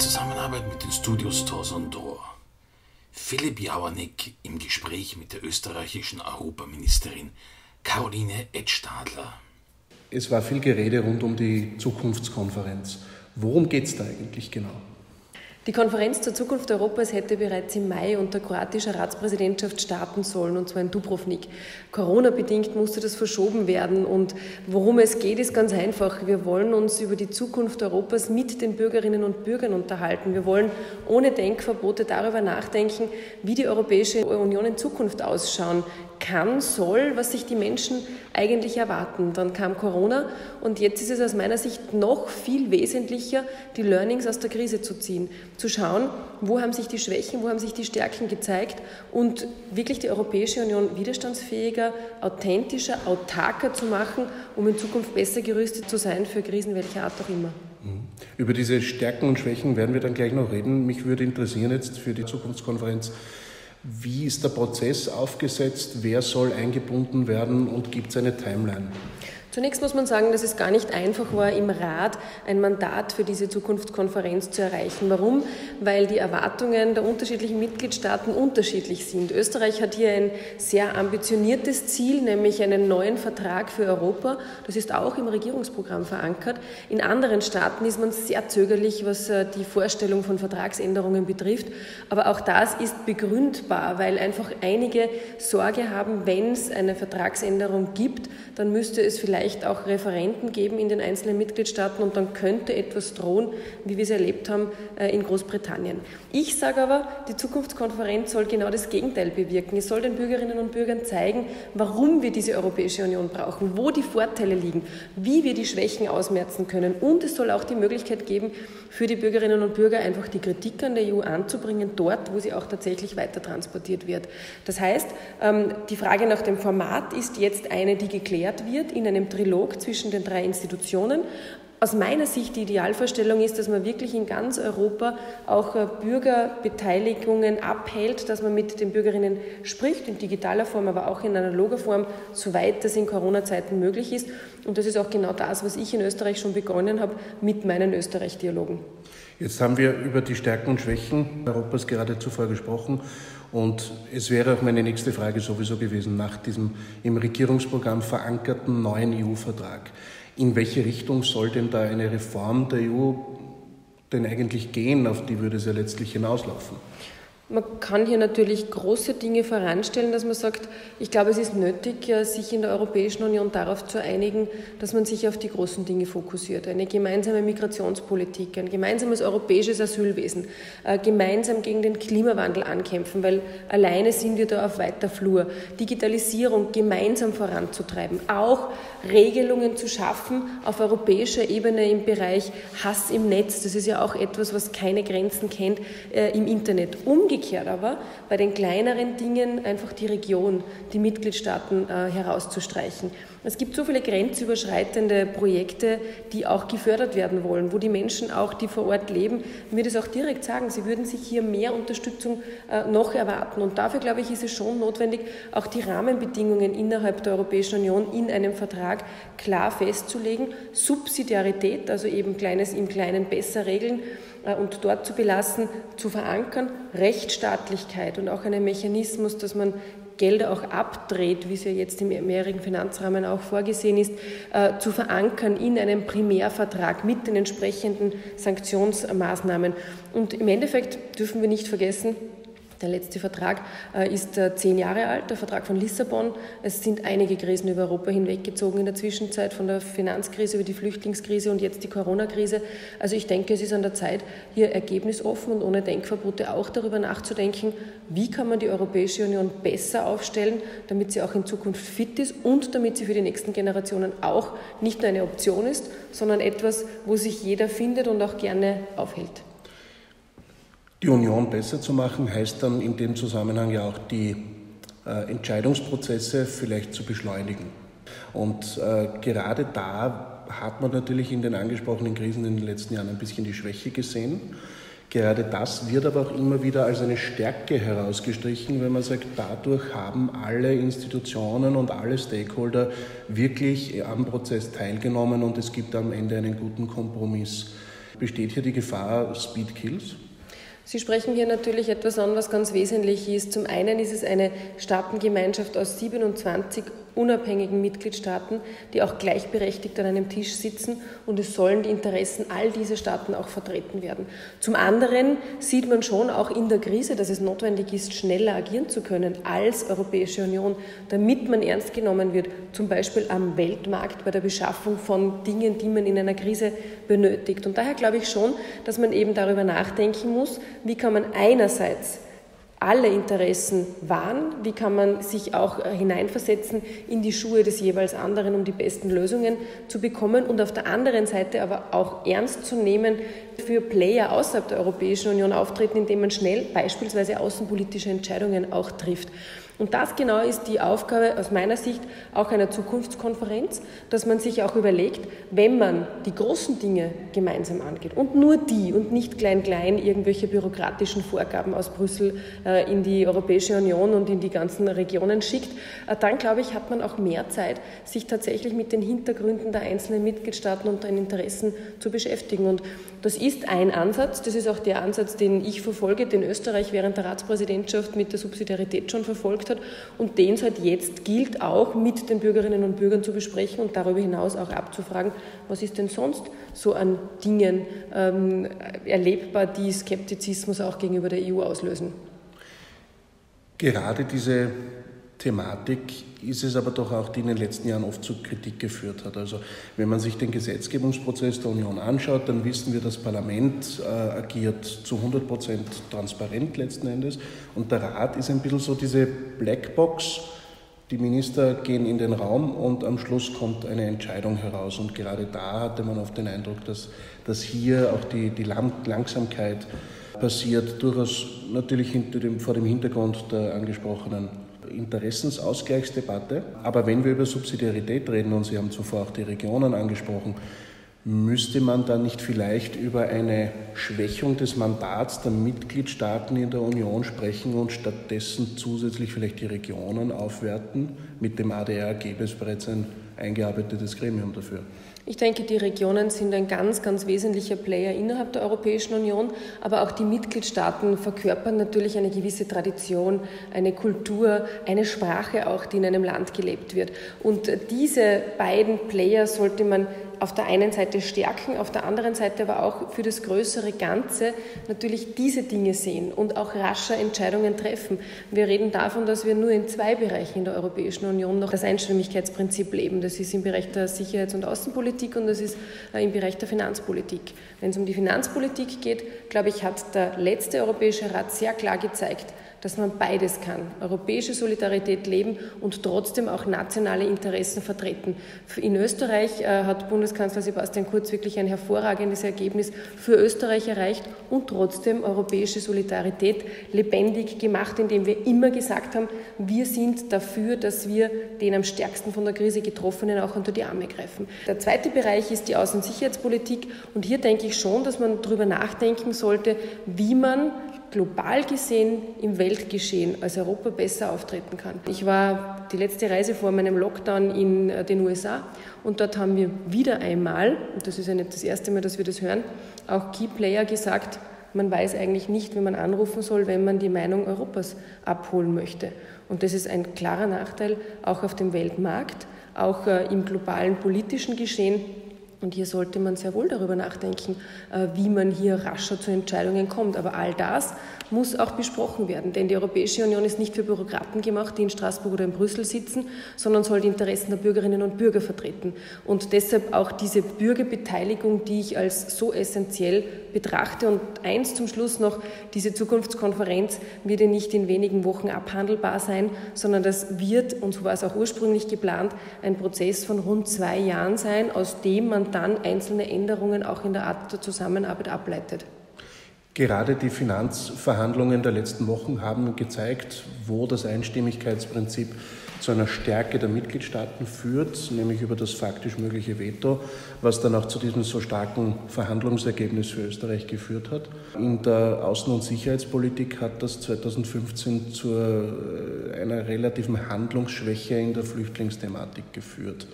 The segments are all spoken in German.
Zusammenarbeit mit den Studios Tos und Dor. Philipp Jauernick im Gespräch mit der österreichischen Europaministerin Caroline Edstadler. Es war viel Gerede rund um die Zukunftskonferenz. Worum geht es da eigentlich genau? Die Konferenz zur Zukunft Europas hätte bereits im Mai unter kroatischer Ratspräsidentschaft starten sollen, und zwar in Dubrovnik. Corona-bedingt musste das verschoben werden. Und worum es geht, ist ganz einfach. Wir wollen uns über die Zukunft Europas mit den Bürgerinnen und Bürgern unterhalten. Wir wollen ohne Denkverbote darüber nachdenken, wie die Europäische Union in Zukunft ausschauen kann, soll, was sich die Menschen eigentlich erwarten. Dann kam Corona und jetzt ist es aus meiner Sicht noch viel wesentlicher, die Learnings aus der Krise zu ziehen, zu schauen, wo haben sich die Schwächen, wo haben sich die Stärken gezeigt und wirklich die Europäische Union widerstandsfähiger, authentischer, autarker zu machen, um in Zukunft besser gerüstet zu sein für Krisen welcher Art auch immer. Mhm. Über diese Stärken und Schwächen werden wir dann gleich noch reden. Mich würde interessieren jetzt für die Zukunftskonferenz, wie ist der Prozess aufgesetzt? Wer soll eingebunden werden und gibt es eine Timeline? Zunächst muss man sagen, dass es gar nicht einfach war, im Rat ein Mandat für diese Zukunftskonferenz zu erreichen. Warum? Weil die Erwartungen der unterschiedlichen Mitgliedstaaten unterschiedlich sind. Österreich hat hier ein sehr ambitioniertes Ziel, nämlich einen neuen Vertrag für Europa. Das ist auch im Regierungsprogramm verankert. In anderen Staaten ist man sehr zögerlich, was äh, die Vorstellung von Vertragsänderungen betrifft. Aber auch das ist begründbar, weil einfach einige Sorge haben, wenn es eine Vertragsänderung gibt, dann müsste es vielleicht vielleicht auch Referenten geben in den einzelnen Mitgliedstaaten und dann könnte etwas drohen, wie wir es erlebt haben äh, in Großbritannien. Ich sage aber, die Zukunftskonferenz soll genau das Gegenteil bewirken. Es soll den Bürgerinnen und Bürgern zeigen, warum wir diese Europäische Union brauchen, wo die Vorteile liegen, wie wir die Schwächen ausmerzen können und es soll auch die Möglichkeit geben, für die Bürgerinnen und Bürger einfach die Kritik an der EU anzubringen, dort, wo sie auch tatsächlich weiter transportiert wird. Das heißt, ähm, die Frage nach dem Format ist jetzt eine, die geklärt wird in einem Trilog zwischen den drei Institutionen. Aus meiner Sicht die Idealvorstellung ist, dass man wirklich in ganz Europa auch äh, Bürgerbeteiligungen abhält, dass man mit den Bürgerinnen spricht, in digitaler Form, aber auch in analoger Form, soweit das in Corona-Zeiten möglich ist. Und das ist auch genau das, was ich in Österreich schon begonnen habe mit meinen Österreich-Dialogen. Jetzt haben wir über die Stärken und Schwächen Europas gerade zuvor gesprochen. Und es wäre auch meine nächste Frage sowieso gewesen, nach diesem im Regierungsprogramm verankerten neuen EU-Vertrag. In welche Richtung soll denn da eine Reform der EU denn eigentlich gehen? Auf die würde es ja letztlich hinauslaufen. Man kann hier natürlich große Dinge voranstellen, dass man sagt, ich glaube, es ist nötig, sich in der Europäischen Union darauf zu einigen, dass man sich auf die großen Dinge fokussiert. Eine gemeinsame Migrationspolitik, ein gemeinsames europäisches Asylwesen, äh, gemeinsam gegen den Klimawandel ankämpfen, weil alleine sind wir da auf weiter Flur. Digitalisierung gemeinsam voranzutreiben, auch Regelungen zu schaffen auf europäischer Ebene im Bereich Hass im Netz. Das ist ja auch etwas, was keine Grenzen kennt äh, im Internet. Umgekehrt Umgekehrt aber bei den kleineren Dingen einfach die Region, die Mitgliedstaaten äh, herauszustreichen. Es gibt so viele grenzüberschreitende Projekte, die auch gefördert werden wollen, wo die Menschen auch, die vor Ort leben, mir das auch direkt sagen, sie würden sich hier mehr Unterstützung äh, noch erwarten. Und dafür, glaube ich, ist es schon notwendig, auch die Rahmenbedingungen innerhalb der Europäischen Union in einem Vertrag klar festzulegen. Subsidiarität, also eben Kleines im Kleinen besser regeln und dort zu belassen, zu verankern, Rechtsstaatlichkeit und auch einen Mechanismus, dass man Gelder auch abdreht, wie es ja jetzt im mehrjährigen Finanzrahmen auch vorgesehen ist, äh, zu verankern in einem Primärvertrag mit den entsprechenden Sanktionsmaßnahmen. Und im Endeffekt dürfen wir nicht vergessen, der letzte Vertrag äh, ist äh, zehn Jahre alt, der Vertrag von Lissabon. Es sind einige Krisen über Europa hinweggezogen in der Zwischenzeit, von der Finanzkrise über die Flüchtlingskrise und jetzt die Corona-Krise. Also ich denke, es ist an der Zeit, hier ergebnisoffen und ohne Denkverbote auch darüber nachzudenken, wie kann man die Europäische Union besser aufstellen, damit sie auch in Zukunft fit ist und damit sie für die nächsten Generationen auch nicht nur eine Option ist, sondern etwas, wo sich jeder findet und auch gerne aufhält. Die Union besser zu machen, heißt dann in dem Zusammenhang ja auch die äh, Entscheidungsprozesse vielleicht zu beschleunigen. Und äh, gerade da hat man natürlich in den angesprochenen Krisen in den letzten Jahren ein bisschen die Schwäche gesehen. Gerade das wird aber auch immer wieder als eine Stärke herausgestrichen, wenn man sagt, dadurch haben alle Institutionen und alle Stakeholder wirklich am Prozess teilgenommen und es gibt am Ende einen guten Kompromiss. Besteht hier die Gefahr Speed Kills? Sie sprechen hier natürlich etwas an, was ganz wesentlich ist. Zum einen ist es eine Staatengemeinschaft aus 27 unabhängigen Mitgliedstaaten, die auch gleichberechtigt an einem Tisch sitzen und es sollen die Interessen all dieser Staaten auch vertreten werden. Zum anderen sieht man schon auch in der Krise, dass es notwendig ist, schneller agieren zu können als Europäische Union, damit man ernst genommen wird, zum Beispiel am Weltmarkt bei der Beschaffung von Dingen, die man in einer Krise benötigt. Und daher glaube ich schon, dass man eben darüber nachdenken muss, wie kann man einerseits alle Interessen wahren, wie kann man sich auch äh, hineinversetzen in die Schuhe des jeweils anderen, um die besten Lösungen zu bekommen und auf der anderen Seite aber auch ernst zu nehmen für Player außerhalb der Europäischen Union auftreten, indem man schnell beispielsweise außenpolitische Entscheidungen auch trifft. Und das genau ist die Aufgabe aus meiner Sicht auch einer Zukunftskonferenz, dass man sich auch überlegt, wenn man die großen Dinge gemeinsam angeht und nur die und nicht klein-klein irgendwelche bürokratischen Vorgaben aus Brüssel äh, in die Europäische Union und in die ganzen Regionen schickt, äh, dann glaube ich, hat man auch mehr Zeit, sich tatsächlich mit den Hintergründen der einzelnen Mitgliedstaaten und den Interessen zu beschäftigen. Und das ist ein Ansatz, das ist auch der Ansatz, den ich verfolge, den Österreich während der Ratspräsidentschaft mit der Subsidiarität schon verfolgt hat und den es halt jetzt gilt, auch mit den Bürgerinnen und Bürgern zu besprechen und darüber hinaus auch abzufragen, was ist denn sonst so an Dingen ähm, erlebbar, die Skeptizismus auch gegenüber der EU auslösen. Gerade diese Thematik ist es aber doch auch, die in den letzten Jahren oft zu Kritik geführt hat. Also wenn man sich den Gesetzgebungsprozess der Union anschaut, dann wissen wir, das Parlament äh, agiert zu 100 Prozent transparent letzten Endes und der Rat ist ein bisschen so diese Blackbox. Die Minister gehen in den Raum und am Schluss kommt eine Entscheidung heraus. Und gerade da hatte man oft den Eindruck, dass, dass hier auch die, die Langsamkeit passiert, durchaus natürlich dem, vor dem Hintergrund der angesprochenen Interessensausgleichsdebatte. Aber wenn wir über Subsidiarität reden, und Sie haben zuvor auch die Regionen angesprochen, müsste man dann nicht vielleicht über eine Schwächung des Mandats der Mitgliedstaaten in der Union sprechen und stattdessen zusätzlich vielleicht die Regionen aufwerten? Mit dem ADR gäbe es bereits ein eingearbeitetes Gremium dafür. Ich denke, die Regionen sind ein ganz, ganz wesentlicher Player innerhalb der Europäischen Union, aber auch die Mitgliedstaaten verkörpern natürlich eine gewisse Tradition, eine Kultur, eine Sprache auch, die in einem Land gelebt wird. Und diese beiden Player sollte man auf der einen Seite stärken, auf der anderen Seite aber auch für das größere Ganze natürlich diese Dinge sehen und auch rascher Entscheidungen treffen. Wir reden davon, dass wir nur in zwei Bereichen in der Europäischen Union noch das Einstimmigkeitsprinzip leben. Das ist im Bereich der Sicherheits- und Außenpolitik und das ist äh, im Bereich der Finanzpolitik. Wenn es um die Finanzpolitik geht, glaube ich, hat der letzte Europäische Rat sehr klar gezeigt, dass man beides kann. Europäische Solidarität leben und trotzdem auch nationale Interessen vertreten. In Österreich äh, hat Bundeskanzler Sebastian Kurz wirklich ein hervorragendes Ergebnis für Österreich erreicht und trotzdem europäische Solidarität lebendig gemacht, indem wir immer gesagt haben, wir sind dafür, dass wir den am stärksten von der Krise Getroffenen auch unter die Arme greifen. Der zweite Bereich ist die Außen- und Sicherheitspolitik und hier denke ich schon, dass man darüber nachdenken sollte, wie man global gesehen im Weltgeschehen als Europa besser auftreten kann. Ich war die letzte Reise vor meinem Lockdown in äh, den USA und dort haben wir wieder einmal, und das ist ja nicht das erste Mal, dass wir das hören, auch Key Player gesagt, man weiß eigentlich nicht, wie man anrufen soll, wenn man die Meinung Europas abholen möchte. Und das ist ein klarer Nachteil auch auf dem Weltmarkt, auch äh, im globalen politischen Geschehen und hier sollte man sehr wohl darüber nachdenken, äh, wie man hier rascher zu Entscheidungen kommt. Aber all das muss auch besprochen werden, denn die Europäische Union ist nicht für Bürokraten gemacht, die in Straßburg oder in Brüssel sitzen, sondern soll die Interessen der Bürgerinnen und Bürger vertreten. Und deshalb auch diese Bürgerbeteiligung, die ich als so essentiell betrachte. Und eins zum Schluss noch, diese Zukunftskonferenz wird ja nicht in wenigen Wochen abhandelbar sein, sondern das wird, und so war es auch ursprünglich geplant, ein Prozess von rund zwei Jahren sein, aus dem man dann einzelne Änderungen auch in der Art der Zusammenarbeit ableitet. Gerade die Finanzverhandlungen der letzten Wochen haben gezeigt, wo das Einstimmigkeitsprinzip zu einer Stärke der Mitgliedstaaten führt, nämlich über das faktisch mögliche Veto, was dann auch zu diesem so starken Verhandlungsergebnis für Österreich geführt hat. In der Außen- und Sicherheitspolitik hat das 2015 zu äh, einer relativen Handlungsschwäche in der Flüchtlingsthematik geführt.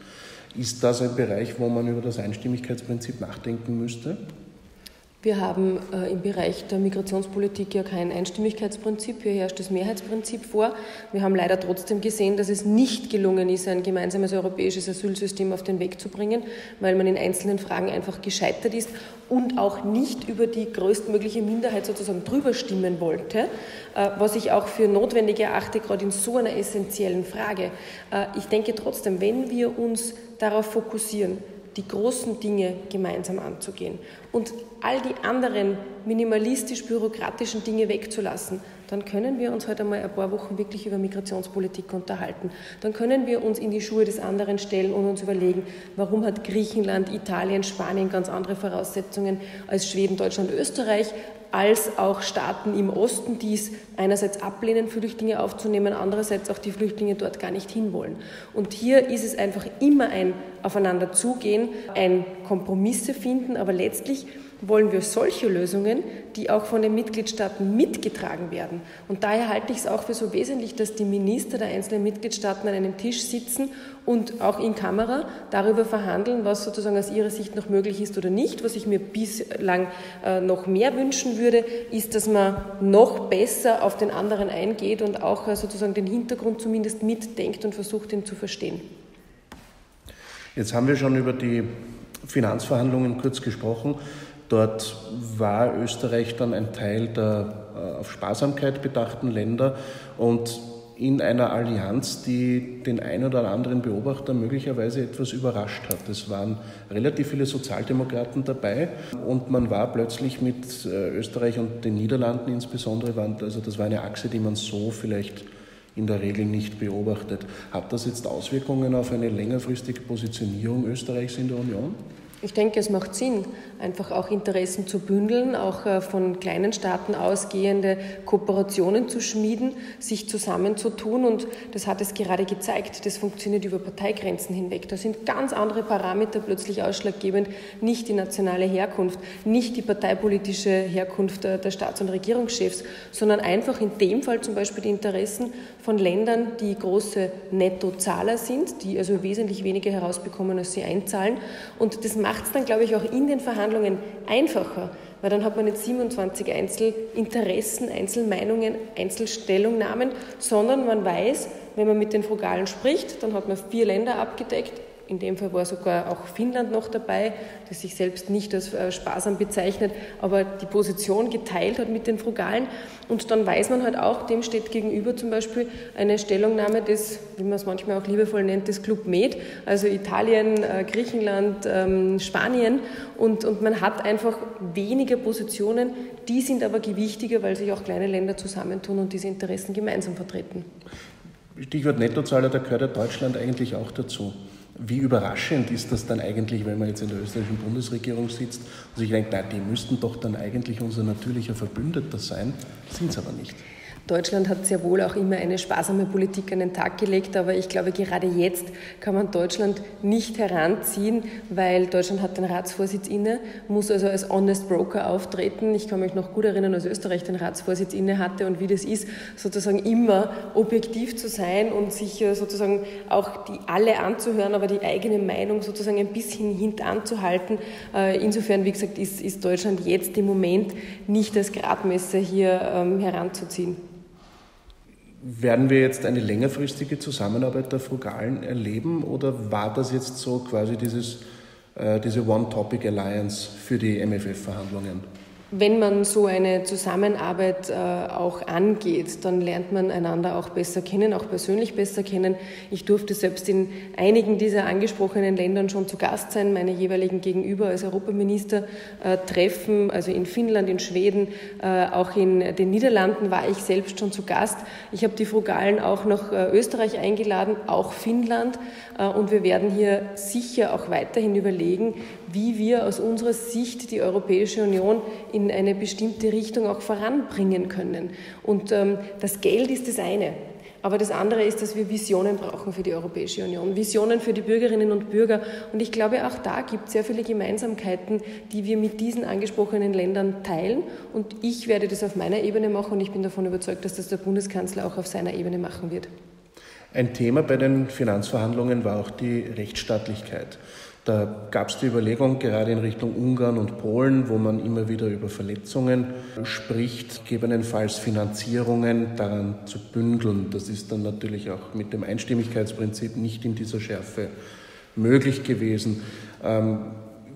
Ist das ein Bereich, wo man über das Einstimmigkeitsprinzip nachdenken müsste? Wir haben äh, im Bereich der Migrationspolitik ja kein Einstimmigkeitsprinzip, hier herrscht das Mehrheitsprinzip vor. Wir haben leider trotzdem gesehen, dass es nicht gelungen ist, ein gemeinsames europäisches Asylsystem auf den Weg zu bringen, weil man in einzelnen Fragen einfach gescheitert ist und auch nicht über die größtmögliche Minderheit sozusagen drüber stimmen wollte, äh, was ich auch für notwendig erachte, gerade in so einer essentiellen Frage. Äh, ich denke trotzdem, wenn wir uns darauf fokussieren, die großen Dinge gemeinsam anzugehen und all die anderen minimalistisch-bürokratischen Dinge wegzulassen, dann können wir uns heute mal ein paar Wochen wirklich über Migrationspolitik unterhalten. Dann können wir uns in die Schuhe des anderen stellen und uns überlegen, warum hat Griechenland, Italien, Spanien ganz andere Voraussetzungen als Schweden, Deutschland, Österreich, als auch Staaten im Osten, die es einerseits ablehnen, Flüchtlinge aufzunehmen, andererseits auch die Flüchtlinge dort gar nicht hinwollen. Und hier ist es einfach immer ein Aufeinander zugehen, ein Kompromisse finden, aber letztlich wollen wir solche Lösungen, die auch von den Mitgliedstaaten mitgetragen werden. Und daher halte ich es auch für so wesentlich, dass die Minister der einzelnen Mitgliedstaaten an einem Tisch sitzen und auch in Kamera darüber verhandeln, was sozusagen aus ihrer Sicht noch möglich ist oder nicht. Was ich mir bislang äh, noch mehr wünschen würde, ist, dass man noch besser auf den anderen eingeht und auch äh, sozusagen den Hintergrund zumindest mitdenkt und versucht, ihn zu verstehen. Jetzt haben wir schon über die Finanzverhandlungen kurz gesprochen. Dort war Österreich dann ein Teil der äh, auf Sparsamkeit bedachten Länder und in einer Allianz, die den ein oder anderen Beobachter möglicherweise etwas überrascht hat. Es waren relativ viele Sozialdemokraten dabei und man war plötzlich mit äh, Österreich und den Niederlanden insbesondere, also das war eine Achse, die man so vielleicht in der Regel nicht beobachtet. Hat das jetzt Auswirkungen auf eine längerfristige Positionierung Österreichs in der Union? Ich denke, es macht Sinn, einfach auch Interessen zu bündeln, auch äh, von kleinen Staaten ausgehende Kooperationen zu schmieden, sich zusammenzutun. Und das hat es gerade gezeigt. Das funktioniert über Parteigrenzen hinweg. Da sind ganz andere Parameter plötzlich ausschlaggebend, nicht die nationale Herkunft, nicht die parteipolitische Herkunft der Staats- und Regierungschefs, sondern einfach in dem Fall zum Beispiel die Interessen von Ländern, die große Nettozahler sind, die also wesentlich weniger herausbekommen, als sie einzahlen. Und das macht es dann, glaube ich, auch in den Verhandlungen einfacher, weil dann hat man nicht 27 Einzelinteressen, Einzelmeinungen, Einzelstellungnahmen, sondern man weiß, wenn man mit den Frugalen spricht, dann hat man vier Länder abgedeckt, in dem Fall war sogar auch Finnland noch dabei, das sich selbst nicht als äh, sparsam bezeichnet, aber die Position geteilt hat mit den Frugalen. Und dann weiß man halt auch, dem steht gegenüber zum Beispiel eine Stellungnahme des, wie man es manchmal auch liebevoll nennt, des Club Med, also Italien, äh, Griechenland, ähm, Spanien. Und, und man hat einfach weniger Positionen, die sind aber gewichtiger, weil sich auch kleine Länder zusammentun und diese Interessen gemeinsam vertreten. Stichwort Nettozahler, da gehört ja Deutschland eigentlich auch dazu. Wie überraschend ist das dann eigentlich, wenn man jetzt in der österreichischen Bundesregierung sitzt und sich denkt, na, die müssten doch dann eigentlich unser natürlicher Verbündeter sein, sind es aber nicht. Deutschland hat sehr wohl auch immer eine sparsame Politik an den Tag gelegt, aber ich glaube, gerade jetzt kann man Deutschland nicht heranziehen, weil Deutschland hat den Ratsvorsitz inne, muss also als Honest Broker auftreten. Ich kann mich noch gut erinnern, als Österreich den Ratsvorsitz inne hatte und wie das ist, sozusagen immer objektiv zu sein und sich sozusagen auch die alle anzuhören, aber die eigene Meinung sozusagen ein bisschen hintanzuhalten. Äh, insofern, wie gesagt, ist, ist Deutschland jetzt im Moment nicht als Gradmesser hier ähm, heranzuziehen. Werden wir jetzt eine längerfristige Zusammenarbeit der Frugalen erleben oder war das jetzt so quasi dieses, äh, diese One-Topic-Alliance für die MFF-Verhandlungen? Wenn man so eine Zusammenarbeit äh, auch angeht, dann lernt man einander auch besser kennen, auch persönlich besser kennen. Ich durfte selbst in einigen dieser angesprochenen Ländern schon zu Gast sein, meine jeweiligen Gegenüber als Europaminister äh, treffen, also in Finnland, in Schweden, äh, auch in den Niederlanden war ich selbst schon zu Gast. Ich habe die Frugalen auch nach Österreich eingeladen, auch Finnland, und wir werden hier sicher auch weiterhin überlegen, wie wir aus unserer Sicht die Europäische Union in eine bestimmte Richtung auch voranbringen können. Und ähm, das Geld ist das eine. Aber das andere ist, dass wir Visionen brauchen für die Europäische Union, Visionen für die Bürgerinnen und Bürger. Und ich glaube, auch da gibt es sehr viele Gemeinsamkeiten, die wir mit diesen angesprochenen Ländern teilen. Und ich werde das auf meiner Ebene machen und ich bin davon überzeugt, dass das der Bundeskanzler auch auf seiner Ebene machen wird. Ein Thema bei den Finanzverhandlungen war auch die Rechtsstaatlichkeit. Da gab es die Überlegung, gerade in Richtung Ungarn und Polen, wo man immer wieder über Verletzungen spricht, gegebenenfalls Finanzierungen daran zu bündeln. Das ist dann natürlich auch mit dem Einstimmigkeitsprinzip nicht in dieser Schärfe möglich gewesen. Ähm,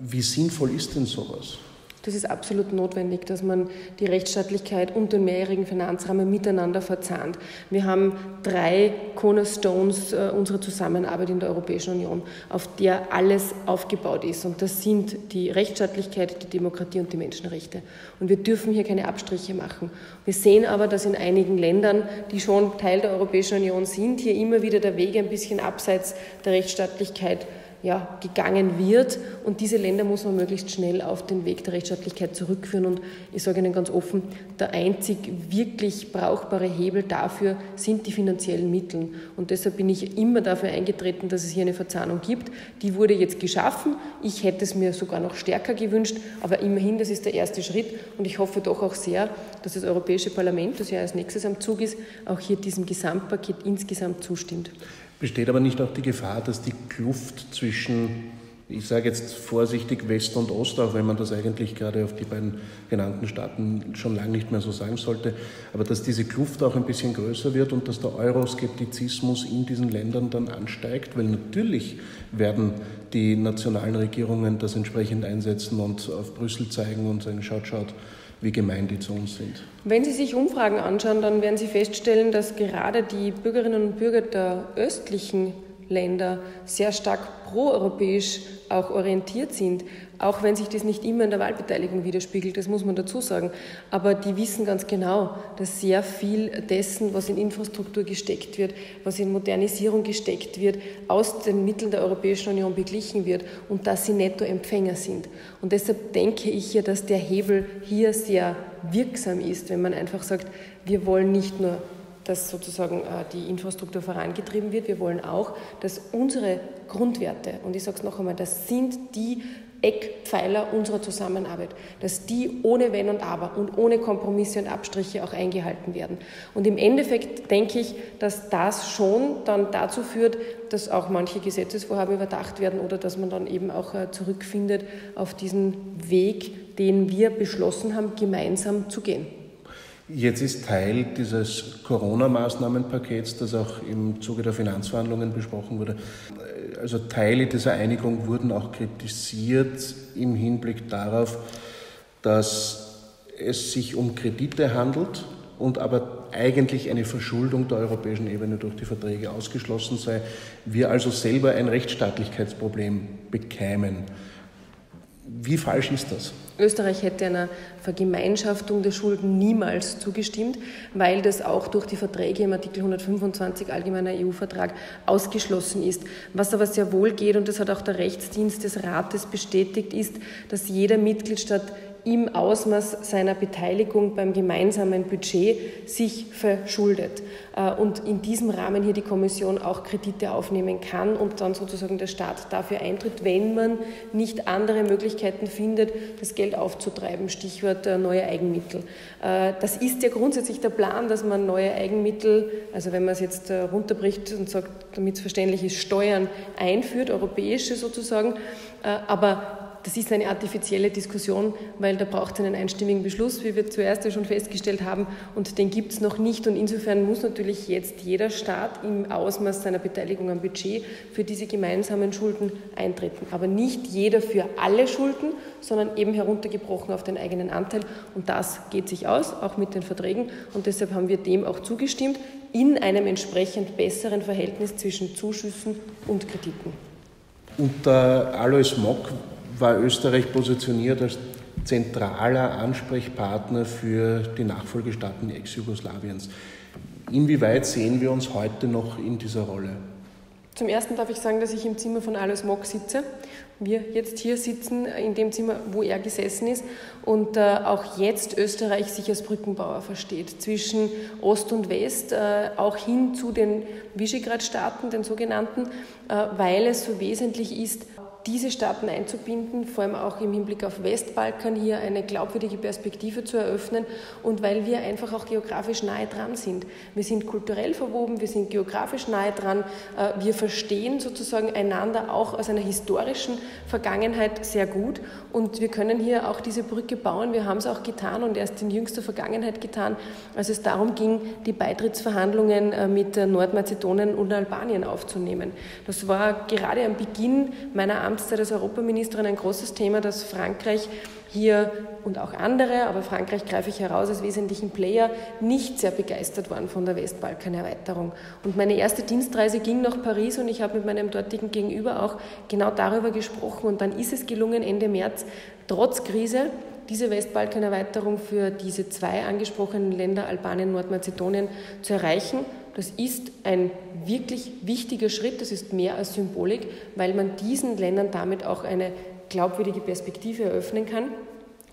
wie sinnvoll ist denn sowas? Das ist absolut notwendig, dass man die Rechtsstaatlichkeit und den mehrjährigen Finanzrahmen miteinander verzahnt. Wir haben drei Cornerstones äh, unserer Zusammenarbeit in der Europäischen Union, auf der alles aufgebaut ist. Und das sind die Rechtsstaatlichkeit, die Demokratie und die Menschenrechte. Und wir dürfen hier keine Abstriche machen. Wir sehen aber, dass in einigen Ländern, die schon Teil der Europäischen Union sind, hier immer wieder der Weg ein bisschen abseits der Rechtsstaatlichkeit ja, gegangen wird. Und diese Länder muss man möglichst schnell auf den Weg der Rechtsstaatlichkeit zurückführen. Und ich sage Ihnen ganz offen, der einzig wirklich brauchbare Hebel dafür sind die finanziellen Mittel. Und deshalb bin ich immer dafür eingetreten, dass es hier eine Verzahnung gibt. Die wurde jetzt geschaffen. Ich hätte es mir sogar noch stärker gewünscht. Aber immerhin, das ist der erste Schritt. Und ich hoffe doch auch sehr, dass das Europäische Parlament, das ja als nächstes am Zug ist, auch hier diesem Gesamtpaket insgesamt zustimmt. Besteht aber nicht auch die Gefahr, dass die Kluft zwischen, ich sage jetzt vorsichtig, West und Ost, auch wenn man das eigentlich gerade auf die beiden genannten Staaten schon lange nicht mehr so sagen sollte, aber dass diese Kluft auch ein bisschen größer wird und dass der Euroskeptizismus in diesen Ländern dann ansteigt, weil natürlich werden die nationalen Regierungen das entsprechend einsetzen und auf Brüssel zeigen und sagen, schaut, schaut, wie gemein die zu uns sind. Wenn Sie sich Umfragen anschauen, dann werden Sie feststellen, dass gerade die Bürgerinnen und Bürger der östlichen Länder sehr stark proeuropäisch auch orientiert sind, auch wenn sich das nicht immer in der Wahlbeteiligung widerspiegelt, das muss man dazu sagen. Aber die wissen ganz genau, dass sehr viel dessen, was in Infrastruktur gesteckt wird, was in Modernisierung gesteckt wird, aus den Mitteln der Europäischen Union beglichen wird und dass sie Nettoempfänger sind. Und deshalb denke ich ja, dass der Hebel hier sehr wirksam ist, wenn man einfach sagt, wir wollen nicht nur dass sozusagen äh, die Infrastruktur vorangetrieben wird. Wir wollen auch, dass unsere Grundwerte, und ich sage es noch einmal, das sind die Eckpfeiler unserer Zusammenarbeit, dass die ohne Wenn und Aber und ohne Kompromisse und Abstriche auch eingehalten werden. Und im Endeffekt denke ich, dass das schon dann dazu führt, dass auch manche Gesetzesvorhaben überdacht werden oder dass man dann eben auch äh, zurückfindet auf diesen Weg, den wir beschlossen haben, gemeinsam zu gehen. Jetzt ist Teil dieses Corona-Maßnahmenpakets, das auch im Zuge der Finanzverhandlungen besprochen wurde. Also Teile dieser Einigung wurden auch kritisiert im Hinblick darauf, dass es sich um Kredite handelt und aber eigentlich eine Verschuldung der europäischen Ebene durch die Verträge ausgeschlossen sei. Wir also selber ein Rechtsstaatlichkeitsproblem bekämen. Wie falsch ist das? Österreich hätte einer Vergemeinschaftung der Schulden niemals zugestimmt, weil das auch durch die Verträge im Artikel 125 Allgemeiner EU-Vertrag ausgeschlossen ist. Was aber sehr wohl geht, und das hat auch der Rechtsdienst des Rates bestätigt, ist, dass jeder Mitgliedstaat im Ausmaß seiner Beteiligung beim gemeinsamen Budget sich verschuldet äh, und in diesem Rahmen hier die Kommission auch Kredite aufnehmen kann und dann sozusagen der Staat dafür eintritt, wenn man nicht andere Möglichkeiten findet, das Geld aufzutreiben. Stichwort äh, neue Eigenmittel. Äh, das ist ja grundsätzlich der Plan, dass man neue Eigenmittel, also wenn man es jetzt runterbricht und sagt, damit es verständlich ist, Steuern einführt, europäische sozusagen, aber das ist eine artifizielle Diskussion, weil da braucht es einen einstimmigen Beschluss, wie wir zuerst ja schon festgestellt haben, und den gibt es noch nicht. Und insofern muss natürlich jetzt jeder Staat im Ausmaß seiner Beteiligung am Budget für diese gemeinsamen Schulden eintreten. Aber nicht jeder für alle Schulden, sondern eben heruntergebrochen auf den eigenen Anteil. Und das geht sich aus, auch mit den Verträgen. Und deshalb haben wir dem auch zugestimmt, in einem entsprechend besseren Verhältnis zwischen Zuschüssen und Krediten. Unter Alois Mock war Österreich positioniert als zentraler Ansprechpartner für die Nachfolgestaaten Ex-Jugoslawiens. Inwieweit sehen wir uns heute noch in dieser Rolle? Zum Ersten darf ich sagen, dass ich im Zimmer von Alois Mock sitze. Wir jetzt hier sitzen in dem Zimmer, wo er gesessen ist und äh, auch jetzt Österreich sich als Brückenbauer versteht zwischen Ost und West, äh, auch hin zu den Visegrad-Staaten, den sogenannten, äh, weil es so wesentlich ist, diese Staaten einzubinden, vor allem auch im Hinblick auf Westbalkan hier eine glaubwürdige Perspektive zu eröffnen und weil wir einfach auch geografisch nahe dran sind. Wir sind kulturell verwoben, wir sind geografisch nahe dran, äh, wir verstehen sozusagen einander auch aus einer historischen Vergangenheit sehr gut und wir können hier auch diese Brücke bauen. Wir haben es auch getan und erst in jüngster Vergangenheit getan, als es darum ging, die Beitrittsverhandlungen äh, mit Nordmazedonien und Albanien aufzunehmen. Das war gerade am Beginn meiner Amtszeit als Europaministerin ein großes Thema, dass Frankreich hier und auch andere, aber Frankreich greife ich heraus als wesentlichen Player, nicht sehr begeistert waren von der Westbalkan-Erweiterung. Und meine erste Dienstreise ging nach Paris und ich habe mit meinem dortigen Gegenüber auch genau darüber gesprochen. Und dann ist es gelungen, Ende März, trotz Krise, diese Westbalkan-Erweiterung für diese zwei angesprochenen Länder, Albanien und Nordmazedonien, zu erreichen. Das ist ein wirklich wichtiger Schritt, das ist mehr als Symbolik, weil man diesen Ländern damit auch eine glaubwürdige Perspektive eröffnen kann.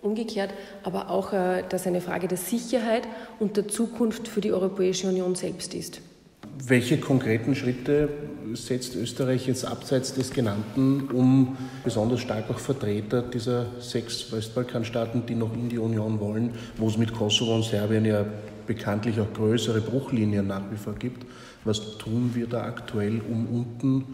Umgekehrt aber auch, äh, dass eine Frage der Sicherheit und der Zukunft für die Europäische Union selbst ist. Welche konkreten Schritte setzt Österreich jetzt abseits des Genannten, um besonders stark auch Vertreter dieser sechs Westbalkanstaaten, die noch in die Union wollen, wo es mit Kosovo und Serbien ja bekanntlich auch größere Bruchlinien nach wie vor gibt, was tun wir da aktuell, um unten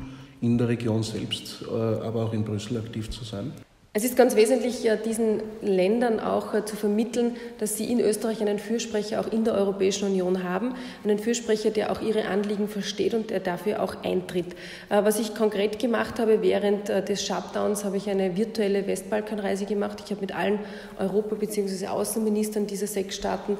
in der Region selbst, äh, aber auch in Brüssel aktiv zu sein? Es ist ganz wesentlich, diesen Ländern auch äh, zu vermitteln, dass sie in Österreich einen Fürsprecher auch in der Europäischen Union haben, einen Fürsprecher, der auch ihre Anliegen versteht und der dafür auch eintritt. Äh, was ich konkret gemacht habe, während äh, des Shutdowns habe ich eine virtuelle Westbalkanreise gemacht. Ich habe mit allen Europa- bzw. Außenministern dieser sechs Staaten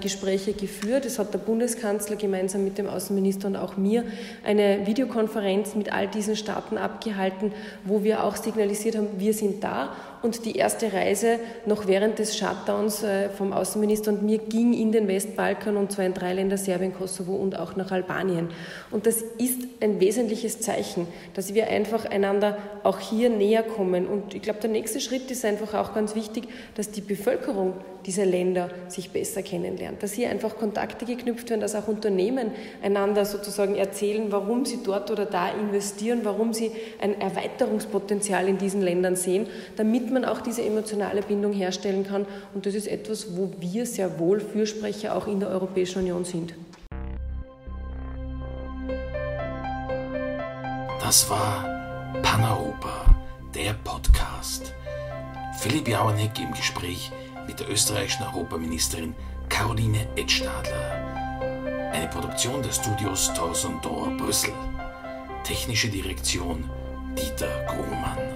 Gespräche geführt. Es hat der Bundeskanzler gemeinsam mit dem Außenminister und auch mir eine Videokonferenz mit all diesen Staaten abgehalten, wo wir auch signalisiert haben, wir sind da ¿verdad? Und die erste Reise noch während des Shutdowns äh, vom Außenminister und mir ging in den Westbalkan und zwar in drei Länder, Serbien, Kosovo und auch nach Albanien. Und das ist ein wesentliches Zeichen, dass wir einfach einander auch hier näher kommen. Und ich glaube, der nächste Schritt ist einfach auch ganz wichtig, dass die Bevölkerung dieser Länder sich besser kennenlernt, dass hier einfach Kontakte geknüpft werden, dass auch Unternehmen einander sozusagen erzählen, warum sie dort oder da investieren, warum sie ein Erweiterungspotenzial in diesen Ländern sehen, damit man auch diese emotionale Bindung herstellen kann. Und das ist etwas, wo wir sehr wohl Fürsprecher auch in der Europäischen Union sind. Das war Paneuropa, der Podcast. Philipp Jauerneck im Gespräch mit der österreichischen Europaministerin Caroline Edstadler. Eine Produktion des Studios Thorson Dor Brüssel. Technische Direktion Dieter Grohmann.